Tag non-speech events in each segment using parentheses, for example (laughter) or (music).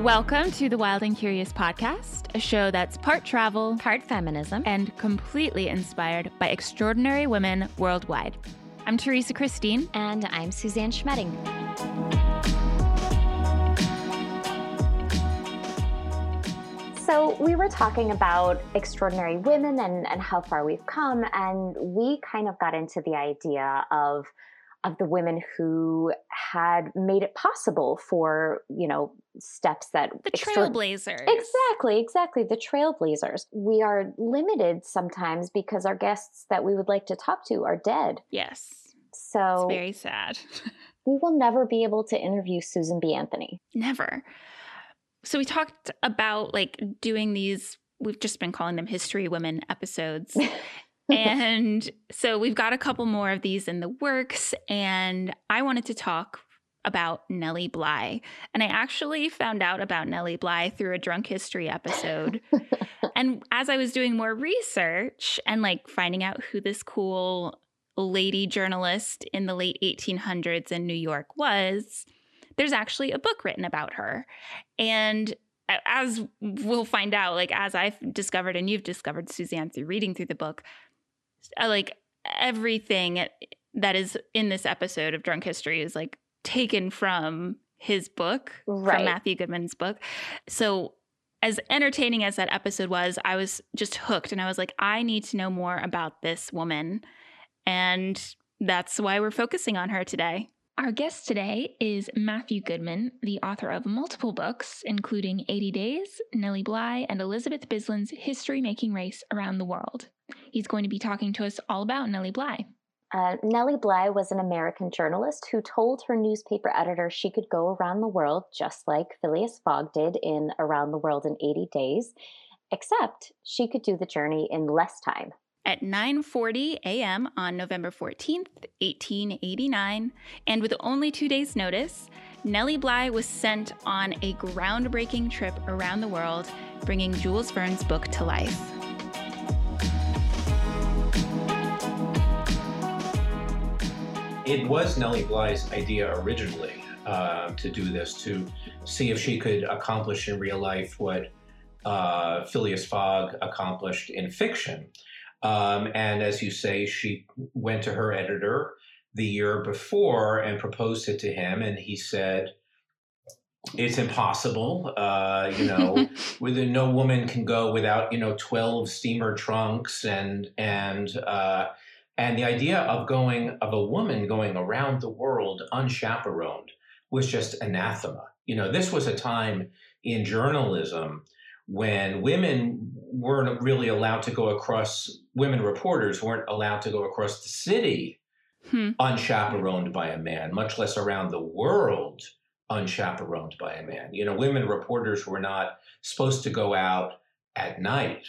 Welcome to the Wild and Curious podcast, a show that's part travel, part feminism, and completely inspired by extraordinary women worldwide. I'm Teresa Christine. And I'm Suzanne Schmetting. So, we were talking about extraordinary women and, and how far we've come, and we kind of got into the idea of of the women who had made it possible for you know steps that the trailblazers. Exactly exactly the trailblazers. We are limited sometimes because our guests that we would like to talk to are dead. Yes. So it's very sad. (laughs) we will never be able to interview susan b. Anthony. Never. So we talked about like doing these we've just been calling them history women episodes (laughs) (laughs) and so we've got a couple more of these in the works. And I wanted to talk about Nellie Bly. And I actually found out about Nellie Bly through a drunk history episode. (laughs) and as I was doing more research and like finding out who this cool lady journalist in the late 1800s in New York was, there's actually a book written about her. And as we'll find out, like as I've discovered and you've discovered, Suzanne, through reading through the book, Uh, like everything that is in this episode of Drunk History is like taken from his book, right. from Matthew Goodman's book. So as entertaining as that episode was, I was just hooked and I was like, I need to know more about this woman. And that's why we're focusing on her today. Our guest today is Matthew Goodman, the author of multiple books, including 80 Days, Nellie Bly, and Elizabeth Bisland's History Making Race Around the World. He's going to be talking to us all about Nellie Bly. Uh, Nellie Bly was an American journalist who told her newspaper editor she could go around the world just like Phileas Fogg did in Around the World in 80 Days, except she could do the journey in less time at 9:40 a.m. on November 14th, 1889, and with only 2 days notice, Nellie Bly was sent on a groundbreaking trip around the world, bringing Jules Verne's book to life. It was Nellie Bly's idea originally uh, to do this, to see if she could accomplish in real life what uh, Phileas Fogg accomplished in fiction. Um, and as you say, she went to her editor the year before and proposed it to him, and he said, "It's impossible. Uh, you know, (laughs) with no woman can go without you know twelve steamer trunks and and." Uh, and the idea of going of a woman going around the world unchaperoned was just anathema. You know, this was a time in journalism when women weren't really allowed to go across, women reporters weren't allowed to go across the city hmm. unchaperoned by a man, much less around the world unchaperoned by a man. You know, women reporters were not supposed to go out at night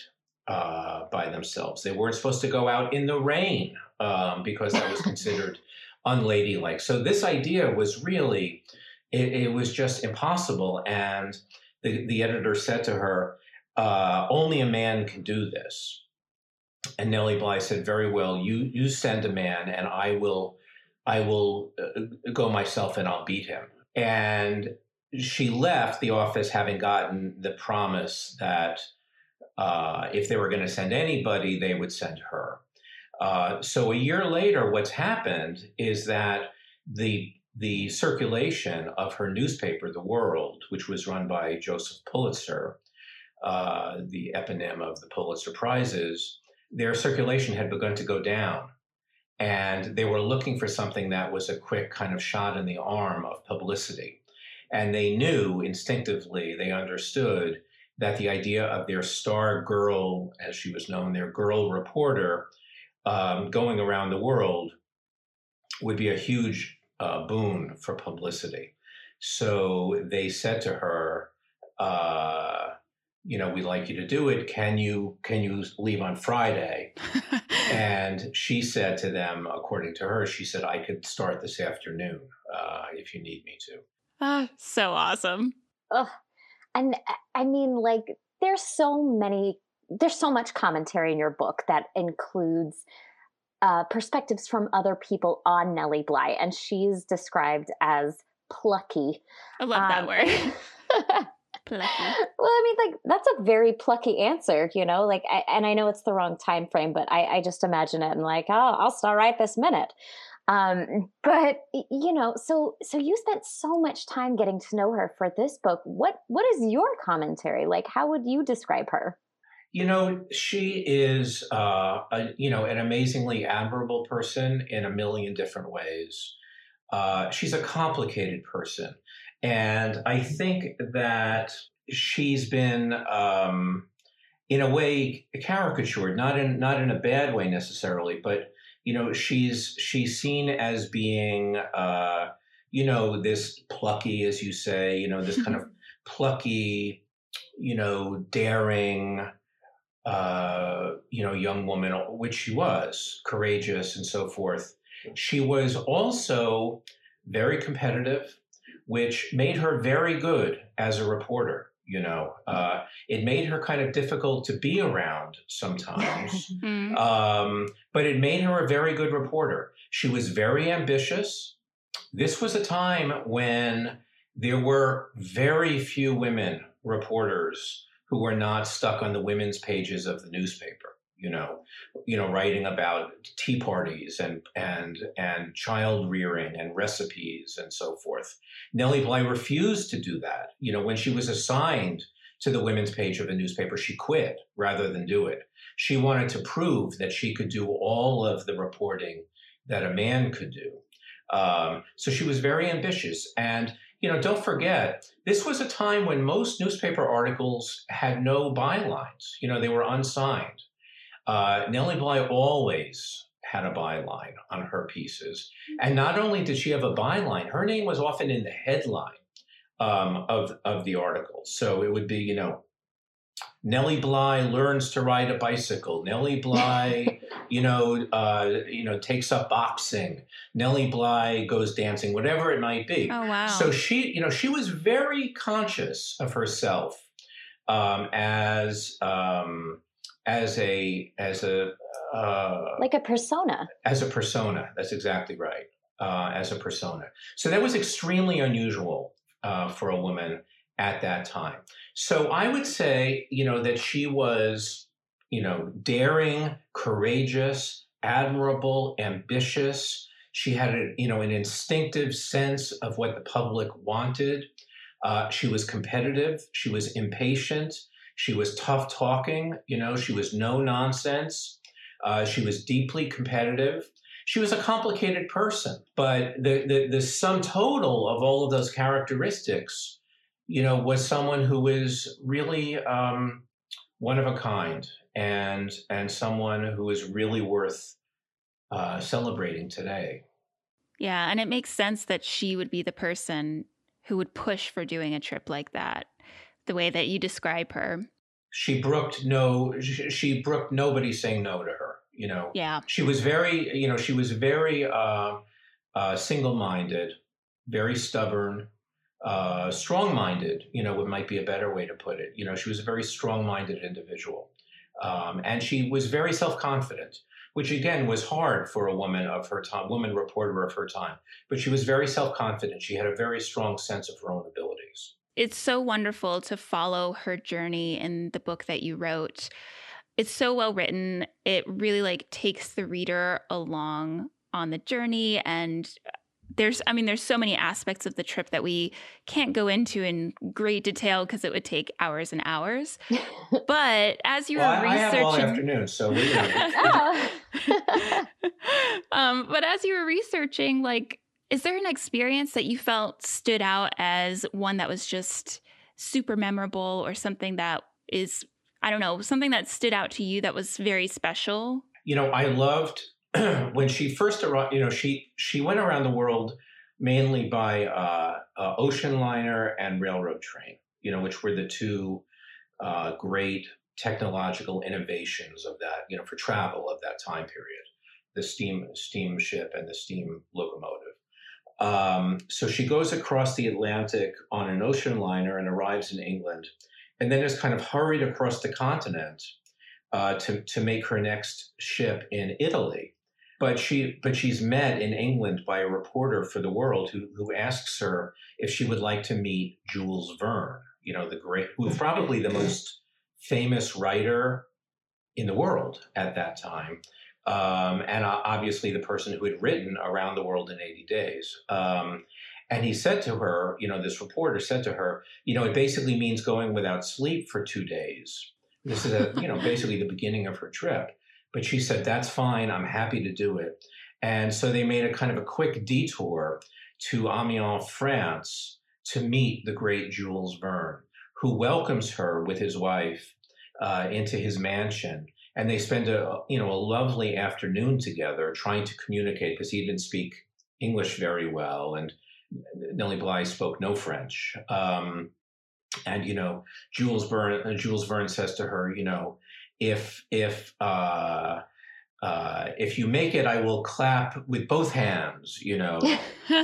uh, by themselves. They weren't supposed to go out in the rain um, because that was considered (laughs) unladylike. So this idea was really, it, it was just impossible. And the, the editor said to her, uh, only a man can do this. And Nellie Bly said, very well, you, you send a man and I will, I will uh, go myself and I'll beat him. And she left the office having gotten the promise that uh, if they were going to send anybody, they would send her. Uh, so a year later, what's happened is that the the circulation of her newspaper, The World, which was run by Joseph Pulitzer, uh, the eponym of the Pulitzer Prizes, their circulation had begun to go down. And they were looking for something that was a quick kind of shot in the arm of publicity. And they knew instinctively, they understood that the idea of their star girl, as she was known, their girl reporter, um, going around the world would be a huge uh, boon for publicity. So they said to her, uh, you know, we'd like you to do it. Can you can you leave on Friday? (laughs) and she said to them, according to her, she said, I could start this afternoon uh, if you need me to. Ah, so awesome. Ugh. And I mean, like, there's so many, there's so much commentary in your book that includes uh, perspectives from other people on Nellie Bly, and she's described as plucky. I love um, that word. (laughs) (laughs) Plucky. Well, I mean, like that's a very plucky answer, you know. Like, I, and I know it's the wrong time frame, but I, I just imagine it and like, oh, I'll start right this minute. Um, but you know, so so you spent so much time getting to know her for this book. What what is your commentary like? How would you describe her? You know, she is, uh, a, you know, an amazingly admirable person in a million different ways. Uh, she's a complicated person, and I think that she's been, um, in a way, caricatured. Not in not in a bad way necessarily, but you know, she's she's seen as being, uh, you know, this plucky, as you say, you know, this kind of (laughs) plucky, you know, daring uh, you know, young woman, which she was, courageous and so forth. She was also very competitive, which made her very good as a reporter. You know, uh, it made her kind of difficult to be around sometimes, (laughs) mm. um, but it made her a very good reporter. She was very ambitious. This was a time when there were very few women reporters who were not stuck on the women's pages of the newspaper you know you know writing about tea parties and and and child rearing and recipes and so forth. Nellie bly refused to do that. You know when she was assigned to the women's page of a newspaper she quit rather than do it. She wanted to prove that she could do all of the reporting that a man could do. Um, so she was very ambitious. And you know, don't forget, this was a time when most newspaper articles had no bylines. You know, they were unsigned. Uh, Nellie Bly always had a byline on her pieces. And not only did she have a byline, her name was often in the headline um, of, of the article. So it would be, you know, Nellie Bly learns to ride a bicycle. Nellie Bly, (laughs) you know, uh, you know, takes up boxing. Nellie Bly goes dancing, whatever it might be. Oh wow! So she, you know, she was very conscious of herself um, as um, as a as a uh, like a persona. As a persona, that's exactly right. Uh, as a persona, so that was extremely unusual uh, for a woman at that time. So I would say, you know, that she was, you know, daring, courageous, admirable, ambitious. She had, a, you know, an instinctive sense of what the public wanted. Uh, she was competitive. She was impatient. She was tough talking. You know, she was no nonsense. Uh, she was deeply competitive. She was a complicated person, but the, the, the sum total of all of those characteristics you know, was someone who was really um, one of a kind and and someone who is really worth uh, celebrating today. Yeah, and it makes sense that she would be the person who would push for doing a trip like that, the way that you describe her. She brooked no, she brooked nobody saying no to her. You know. Yeah. She was very, you know, she was very uh, uh, single-minded, very stubborn, uh, strong-minded, you know, what might be a better way to put it. You know, she was a very strong-minded individual, um, and she was very self-confident, which again was hard for a woman of her time, woman reporter of her time. But she was very self-confident. She had a very strong sense of her own abilities. It's so wonderful to follow her journey in the book that you wrote. It's so well written. It really like takes the reader along on the journey and there's i mean there's so many aspects of the trip that we can't go into in great detail because it would take hours and hours (laughs) but as you well, were I, researching I have all afternoon so we (laughs) (laughs) um, but as you were researching like is there an experience that you felt stood out as one that was just super memorable or something that is i don't know something that stood out to you that was very special you know i loved (clears throat) when she first arrived, you know, she she went around the world mainly by uh, uh, ocean liner and railroad train, you know, which were the two uh, great technological innovations of that, you know, for travel of that time period, the steam steamship and the steam locomotive. Um, so she goes across the Atlantic on an ocean liner and arrives in England, and then is kind of hurried across the continent uh, to to make her next ship in Italy but she but she's met in England by a reporter for the World who who asks her if she would like to meet Jules Verne, you know, the great, who probably the most famous writer in the world at that time. Um, and obviously the person who had written Around the World in 80 Days. Um, and he said to her, you know, this reporter said to her, you know, it basically means going without sleep for two days. This is a, you know, basically the beginning of her trip. But she said, that's fine. I'm happy to do it. And so they made a kind of a quick detour to Amiens, France, to meet the great Jules Verne, who welcomes her with his wife uh, into his mansion. And they spend a you know a lovely afternoon together trying to communicate because he didn't speak English very well, and Nellie Bly spoke no French. Um, and you know, Jules Verne, Jules Verne says to her, you know, if if uh, uh, if you make it, I will clap with both hands, you know.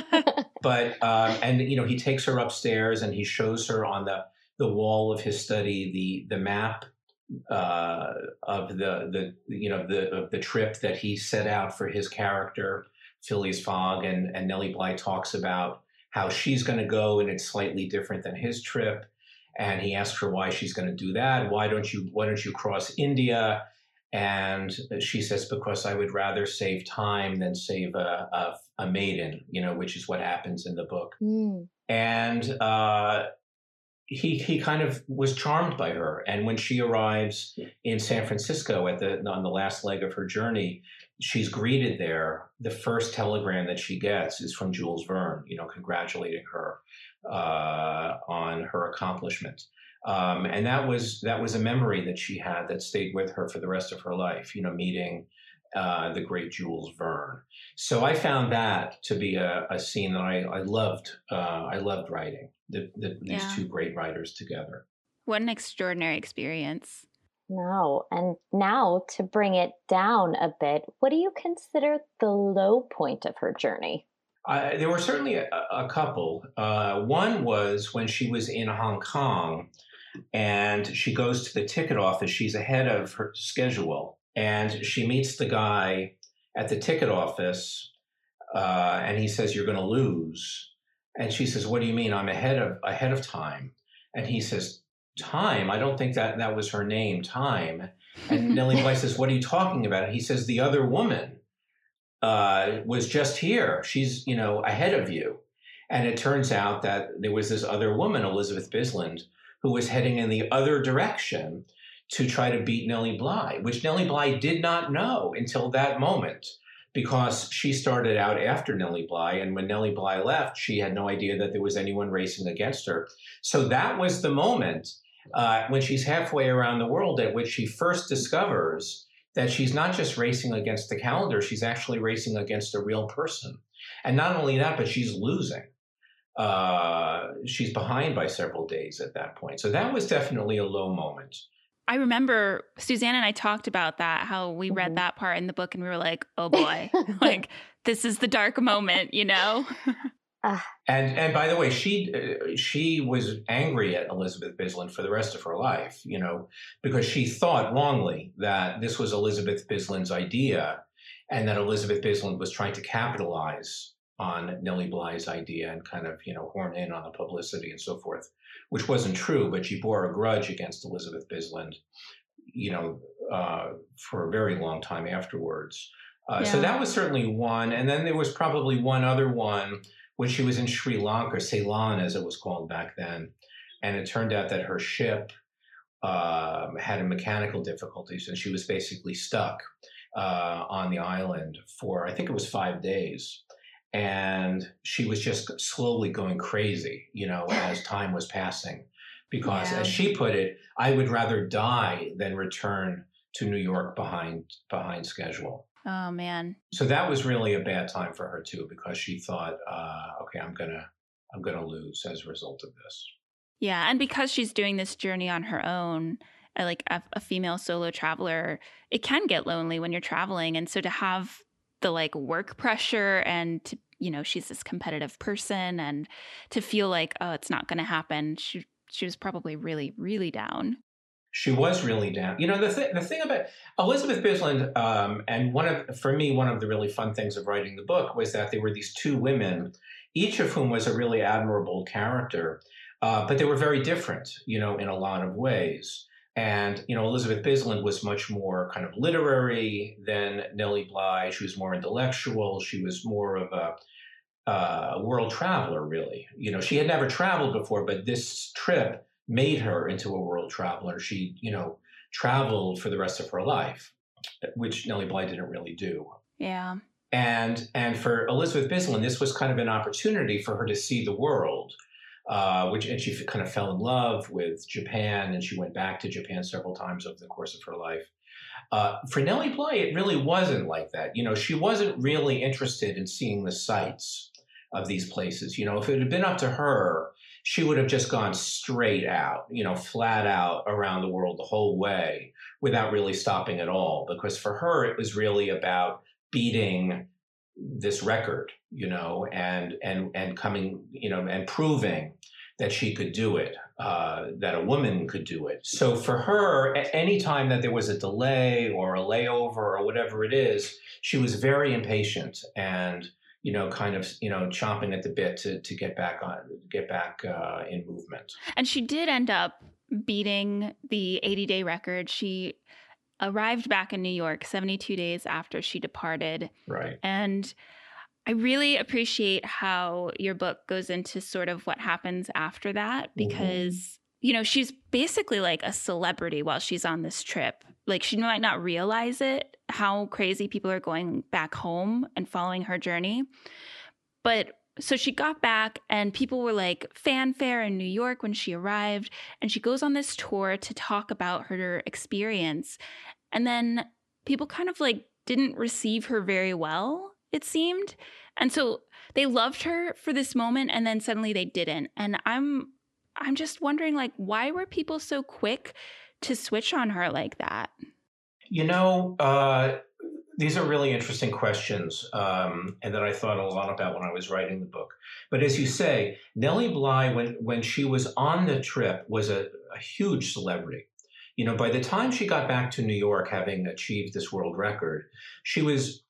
(laughs) but uh, and you know, he takes her upstairs and he shows her on the the wall of his study the the map uh, of the the you know the of the trip that he set out for his character Phileas Fogg, and and Nellie Bly talks about how she's going to go and it's slightly different than his trip, and he asks her why she's going to do that. Why don't you Why don't you cross India? And she says, because I would rather save time than save a, a, a maiden, you know, which is what happens in the book. Mm. And uh, he he kind of was charmed by her. And when she arrives in San Francisco at the on the last leg of her journey, she's greeted there. The first telegram that she gets is from Jules Verne, you know, congratulating her uh, on her accomplishment. Um, and that was that was a memory that she had that stayed with her for the rest of her life. You know, meeting uh, the great Jules Verne. So I found that to be a, a scene that I, I loved. Uh, I loved writing the, the, these two great writers together. What an extraordinary experience. No, and now to bring it down a bit, what do you consider the low point of her journey? Uh, there were certainly a, a couple. Uh, one was when she was in Hong Kong and she goes to the ticket office. She's ahead of her schedule and she meets the guy at the ticket office uh, and he says, You're going to lose. And she says, What do you mean? I'm ahead of ahead of time. And he says, Time? I don't think that that was her name, Time. And (laughs) Nellie Bly says, What are you talking about? And he says, The other woman uh, was just here. She's, you know, ahead of you. And it turns out that there was this other woman, Elizabeth Bisland, who was heading in the other direction to try to beat Nellie Bly, which Nellie Bly did not know until that moment because she started out after Nellie Bly. And when Nellie Bly left, she had no idea that there was anyone racing against her. So that was the moment uh, when she's halfway around the world at which she first discovers that she's not just racing against the calendar, she's actually racing against a real person. And not only that, but she's losing. Uh, she's behind by several days at that point. So that was definitely a low moment. I remember Suzanne and I talked about that, how we read mm-hmm. that part in the book and we were like, oh boy, (laughs) (laughs) like this is the dark moment, you know? Uh, (laughs) and and by the way, she uh, she was angry at Elizabeth Bisland for the rest of her life, you know, because she thought wrongly that this was Elizabeth Bisland's idea, and that Elizabeth Bisland was trying to capitalize on Nellie Bly's idea and kind of you know horn in on the publicity and so forth, which wasn't true. But she bore a grudge against Elizabeth Bisland, you know, uh, for a very long time afterwards. Uh, yeah. So that was certainly one, and then there was probably one other one when she was in Sri Lanka, Ceylon as it was called back then, and it turned out that her ship um, had mechanical difficulties and she was basically stuck uh, on the island for I think it was five days. And she was just slowly going crazy, you know, as time was passing. Because, yeah. as she put it, I would rather die than return to New York behind behind schedule. Oh man. So that was really a bad time for her too, because she thought, uh, okay, I'm gonna, I'm gonna lose as a result of this. Yeah, and because she's doing this journey on her own, uh, like a, a female solo traveler, it can get lonely when you're traveling, and so to have the like work pressure and to, you know she's this competitive person and to feel like oh it's not going to happen she she was probably really really down she was really down. You know, the, th- the thing about Elizabeth Bisland, um, and one of, for me, one of the really fun things of writing the book was that there were these two women, each of whom was a really admirable character. Uh, but they were very different, you know, in a lot of ways. And, you know, Elizabeth Bisland was much more kind of literary than Nellie Bly. She was more intellectual. She was more of a uh, world traveler, really. You know, she had never traveled before, but this trip made her into a world traveler. She, you know, traveled for the rest of her life, which Nellie Bly didn't really do. Yeah. And and for Elizabeth Bisland, this was kind of an opportunity for her to see the world uh, which and she kind of fell in love with Japan, and she went back to Japan several times over the course of her life. Uh, for Nellie Bly, it really wasn't like that. You know, she wasn't really interested in seeing the sights of these places. You know, if it had been up to her, she would have just gone straight out, you know, flat out around the world the whole way without really stopping at all. Because for her, it was really about beating this record, you know, and and and coming, you know, and proving that she could do it, uh, that a woman could do it. So for her, at any time that there was a delay or a layover or whatever it is, she was very impatient and you know, kind of, you know, chomping at the bit to to get back on, get back uh, in movement. And she did end up beating the 80 day record. She arrived back in New York 72 days after she departed. Right. And I really appreciate how your book goes into sort of what happens after that mm-hmm. because, mm-hmm. you know, she's basically like a celebrity while she's on this trip. Like she might not realize it, how crazy people are going back home and following her journey. But so she got back and people were like fanfare in New York when she arrived and she goes on this tour to talk about her experience. And then people kind of like didn't receive her very well it seemed. And so they loved her for this moment and then suddenly they didn't. And i'm i'm just wondering like why were people so quick to switch on her like that? You know uh these are really interesting questions, um, and that I thought a lot about when I was writing the book. But as you say, Nellie Bly, when when she was on the trip, was a, a huge celebrity. You know, by the time she got back to New York, having achieved this world record, she was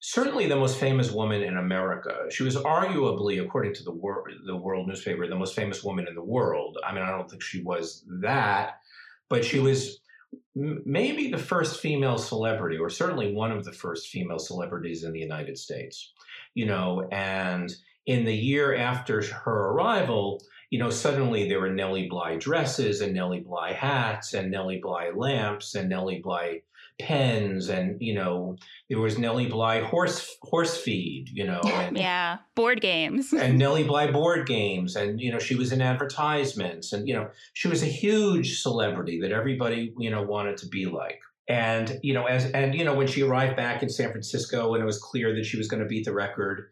certainly the most famous woman in America. She was arguably, according to the, wor- the world newspaper, the most famous woman in the world. I mean, I don't think she was that, but she was maybe the first female celebrity, or certainly one of the first female celebrities in the United States. You know, and in the year after her arrival, you know, suddenly there were Nellie Bly dresses and Nellie Bly hats and Nellie Bly lamps and Nellie Bly pens and you know there was Nellie Bly horse horse feed you know and, yeah. Board games. and Nellie Bly board games and you know she was in advertisements and you know she was a huge celebrity that everybody you know wanted to be like. And you know as and you know when she arrived back in San Francisco and it was clear that she was going to beat the record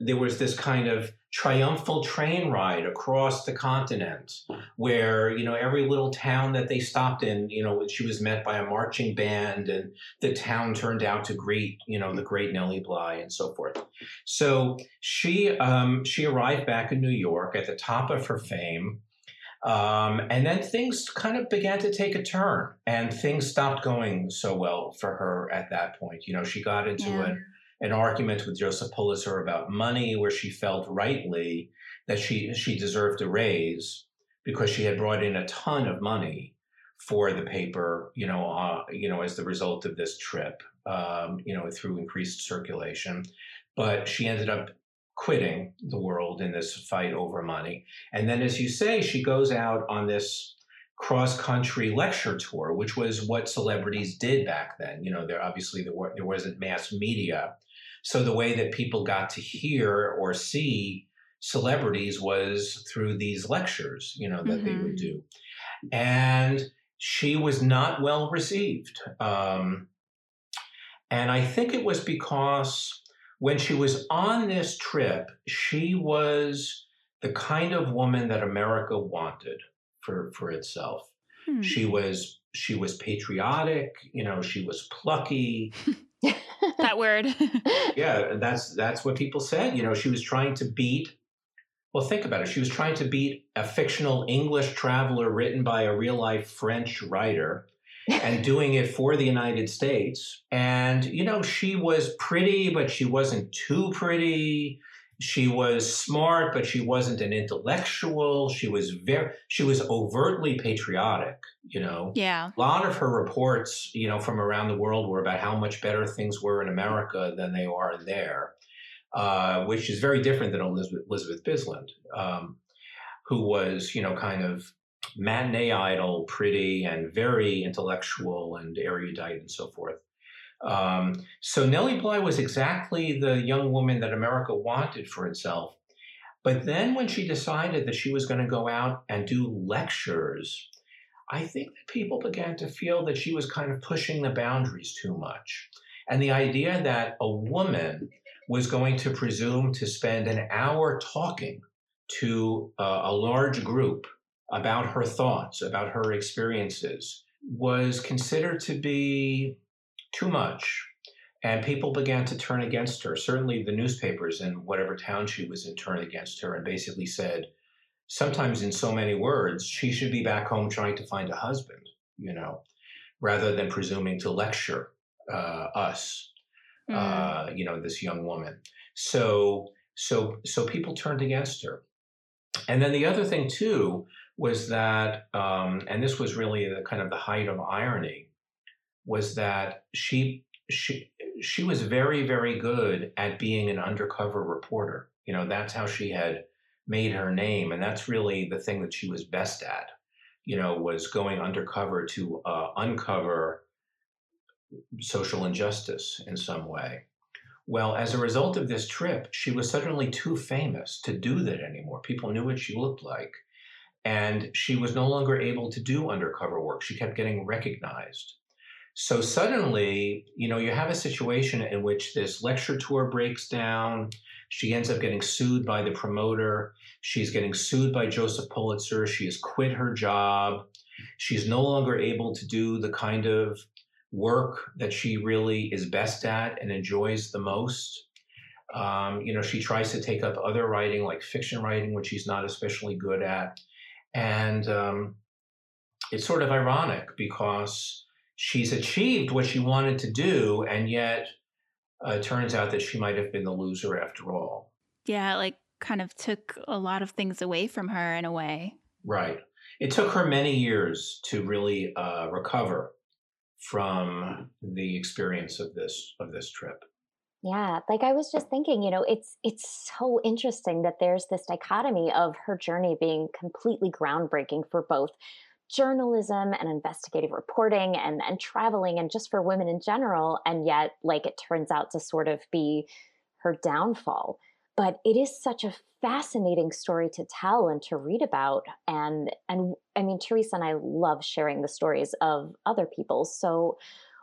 there was this kind of triumphal train ride across the continent where you know every little town that they stopped in you know she was met by a marching band and the town turned out to greet you know the great Nellie Bly and so forth so she um, she arrived back in New York at the top of her fame um, and then things kind of began to take a turn and things stopped going so well for her at that point you know she got into yeah. an an argument with Joseph Pulitzer about money, where she felt rightly that she she deserved a raise because she had brought in a ton of money for the paper, you know, uh, you know, as the result of this trip, um, you know, through increased circulation. But she ended up quitting the world in this fight over money. And then, as you say, she goes out on this cross country lecture tour, which was what celebrities did back then. You know, there obviously there, were, there wasn't mass media so the way that people got to hear or see celebrities was through these lectures, you know, that mm-hmm. they would mm-hmm. do. And she was not well received. Um, and I think it was because when she was on this trip, she was the kind of woman that America wanted for, for itself. Hmm. She was she was patriotic, you know, she was plucky. (laughs) that (laughs) word. yeah, that's that's what people said. You know, she was trying to beat. Well, think about it. She was trying to beat a fictional English traveler written by a real life French writer and (laughs) doing it for the United States. And, you know, she was pretty, but she wasn't too pretty. She was smart, but she wasn't an intellectual. She was very, she was overtly patriotic, you know. Yeah. A lot of her reports, you know, from around the world were about how much better things were in America than they are there, uh, which is very different than Elizabeth, Elizabeth Bisland, um, who was, you know, kind of matinee idol, pretty and very intellectual and erudite and so forth. Um, so Nellie Bly was exactly the young woman that America wanted for itself. But then when she decided that she was going to go out and do lectures, I think that people began to feel that she was kind of pushing the boundaries too much. And the idea that a woman was going to presume to spend an hour talking to uh, a large group about her thoughts, about her experiences, was considered to be too much. And people began to turn against her. Certainly, the newspapers in whatever town she was in turned against her and basically said, sometimes in so many words, she should be back home trying to find a husband, you know, rather than presuming to lecture uh, us, mm. uh, you know, this young woman. So, so, so people turned against her. And then the other thing too was that, um, and this was really the kind of the height of irony, was that she she she was very very good at being an undercover reporter. You know, that's how she had made her name, and that's really the thing that she was best at. You know, was going undercover to uh, uncover social injustice in some way. Well, as a result of this trip, she was suddenly too famous to do that anymore. People knew what she looked like. And she was no longer able to do undercover work. She kept getting recognized. So suddenly, you know, you have a situation in which this lecture tour breaks down. She ends up getting sued by the promoter. She's getting sued by Joseph Pulitzer. She has quit her job. She's no longer able to do the kind of work that she really is best at and enjoys the most. Um, you know, she tries to take up other writing like fiction writing, which she's not especially good at. And um, it's sort of ironic because she's achieved what she wanted to do, and yet uh, it turns out that she might have been the loser after all. Yeah, like kind of took a lot of things away from her in a way. Right. It took her many years to really uh, recover from the experience of this of this trip. Yeah, like I was just thinking, you know, it's it's so interesting that there's this dichotomy of her journey being completely groundbreaking for both journalism and investigative reporting and, and traveling and just for women in general. And yet, like, it turns out to sort of be her downfall. But it is such a fascinating story to tell and to read about. And, and I mean, Teresa and I love sharing the stories of other people. So,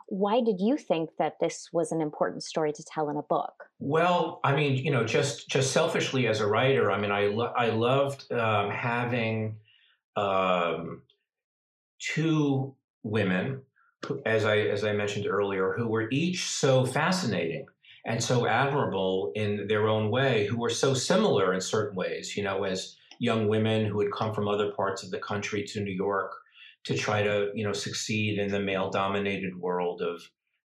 why did you think that this was an important story to tell in a book well i mean you know just just selfishly as a writer i mean i, lo- I loved um, having um, two women, as I as I mentioned earlier, who were each so fascinating and so admirable in their own way, who were so similar in certain ways. You know, as young women who had come from other parts of the country to New York to try to you know succeed in the male-dominated world of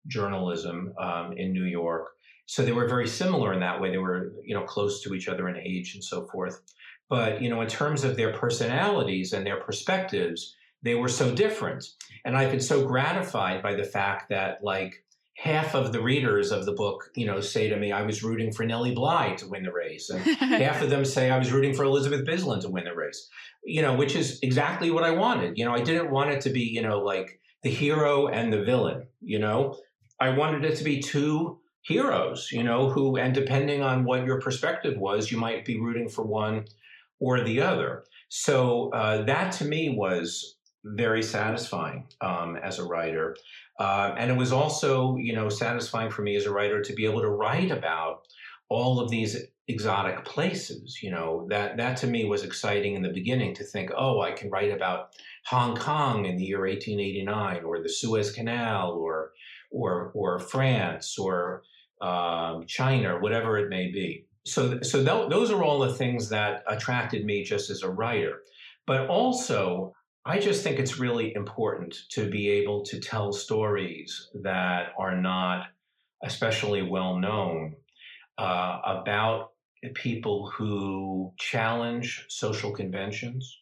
journalism um, in New York. So they were very similar in that way. They were you know close to each other in age and so forth. But you know, in terms of their personalities and their perspectives, they were so different. And I've been so gratified by the fact that like half of the readers of the book, you know, say to me, I was rooting for Nellie Bly to win the race. And (laughs) half of them say I was rooting for Elizabeth Bisland to win the race, you know, which is exactly what I wanted. You know, I didn't want it to be, you know, like the hero and the villain, you know, I wanted it to be two heroes, you know, who, and depending on what your perspective was, you might be rooting for one or the other. So uh, that to me was very satisfying um, as a writer. Uh, and it was also, you know, satisfying for me as a writer to be able to write about all of these exotic places. You know, that that to me was exciting in the beginning to think, oh, I can write about Hong Kong in the year 1889, or the Suez Canal, or or or France, or um, China, whatever it may be. So, so th- those are all the things that attracted me just as a writer. But also, I just think it's really important to be able to tell stories that are not especially well known uh, about people who challenge social conventions,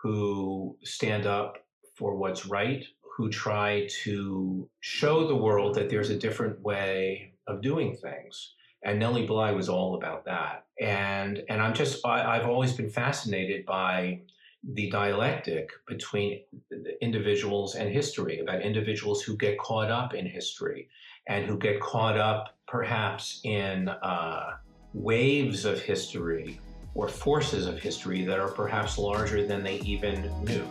who stand up for what's right, who try to show the world that there's a different way of doing things. And Nellie Bly was all about that. And and I'm just I, I've always been fascinated by the dialectic between individuals and history, about individuals who get caught up in history and who get caught up perhaps in uh, waves of history or forces of history that are perhaps larger than they even knew.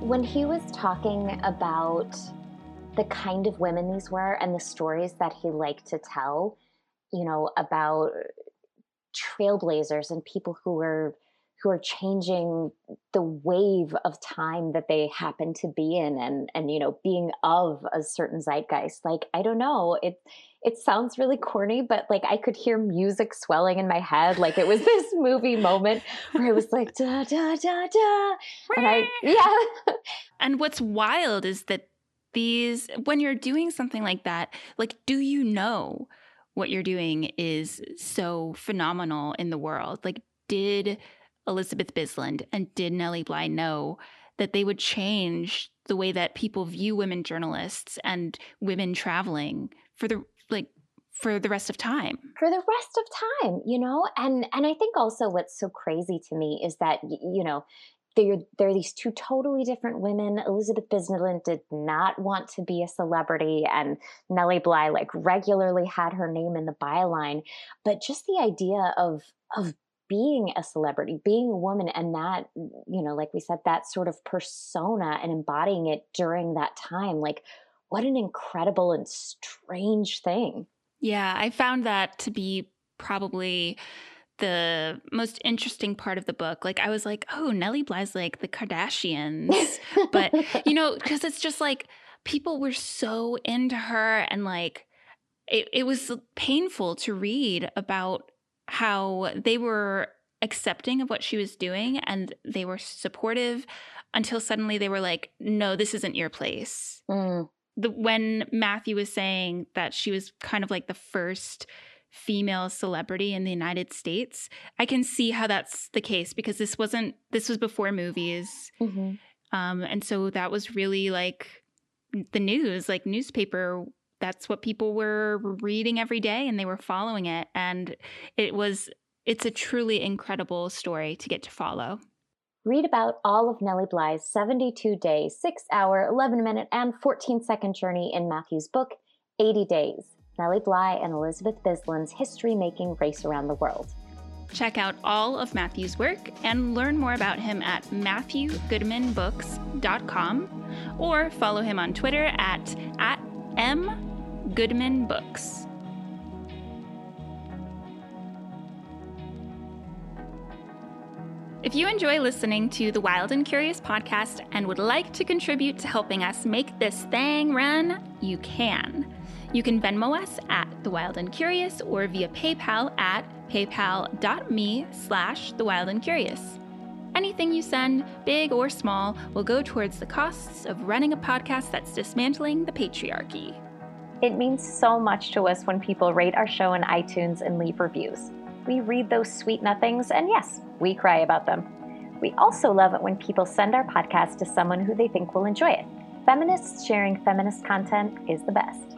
When he was talking about the kind of women these were and the stories that he liked to tell, you know, about trailblazers and people who were who are changing the wave of time that they happen to be in and and you know being of a certain zeitgeist. Like i don't know it it sounds really corny but like i could hear music swelling in my head. Like it was (laughs) this movie moment where it was like da da da da. And i (laughs) (laughs) yeah. And what's wild is that these when you're doing something like that like do you know what you're doing is so phenomenal in the world? Like did elizabeth bisland and did nellie bly know that they would change the way that people view women journalists and women traveling for the like for the rest of time? For the rest of time you know? And and i think also what's so crazy to me is that you know they're, they're these two totally different women. Elizabeth Bisland did not want to be a celebrity, and Nellie Bly like regularly had her name in the byline. But just the idea of of being a celebrity, being a woman, and that you know, like we said, that sort of persona and embodying it during that time, like what an incredible and strange thing. Yeah, I found that to be probably the most interesting part of the book. Like I was like, oh, Nellie Bly's like the Kardashians, but (laughs) you know, because it's just like people were so into her, and like it, it was painful to read about how they were accepting of what she was doing and they were supportive until suddenly they were like, no, this isn't your place. Mm. The, when Matthew was saying that she was kind of like the first female celebrity in the United States, I can see how that's the case because this wasn't this was before movies. Mm-hmm. Um, and so that was really like the news, like newspaper. That's what people were reading every day and they were following it. And it was, it's a truly incredible story to get to follow. Read about all of Nellie Bly's 72 day, 6 hour, 11 minute, and 14 second journey in Matthew's book, 80 Days Nellie Bly and Elizabeth Bisland's history making race around the world. Check out all of Matthew's work and learn more about him at matthewgoodmanbooks.com or follow him on Twitter at, at mgoodmanbooks. If you enjoy listening to the Wild and Curious podcast and would like to contribute to helping us make this thing run, you can. You can Venmo us at The Wild and Curious or via PayPal at paypal.me slash The Wild and Curious. Anything you send, big or small, will go towards the costs of running a podcast that's dismantling the patriarchy. It means so much to us when people rate our show in iTunes and leave reviews. We read those sweet nothings, and yes, we cry about them. We also love it when people send our podcast to someone who they think will enjoy it. Feminists sharing feminist content is the best.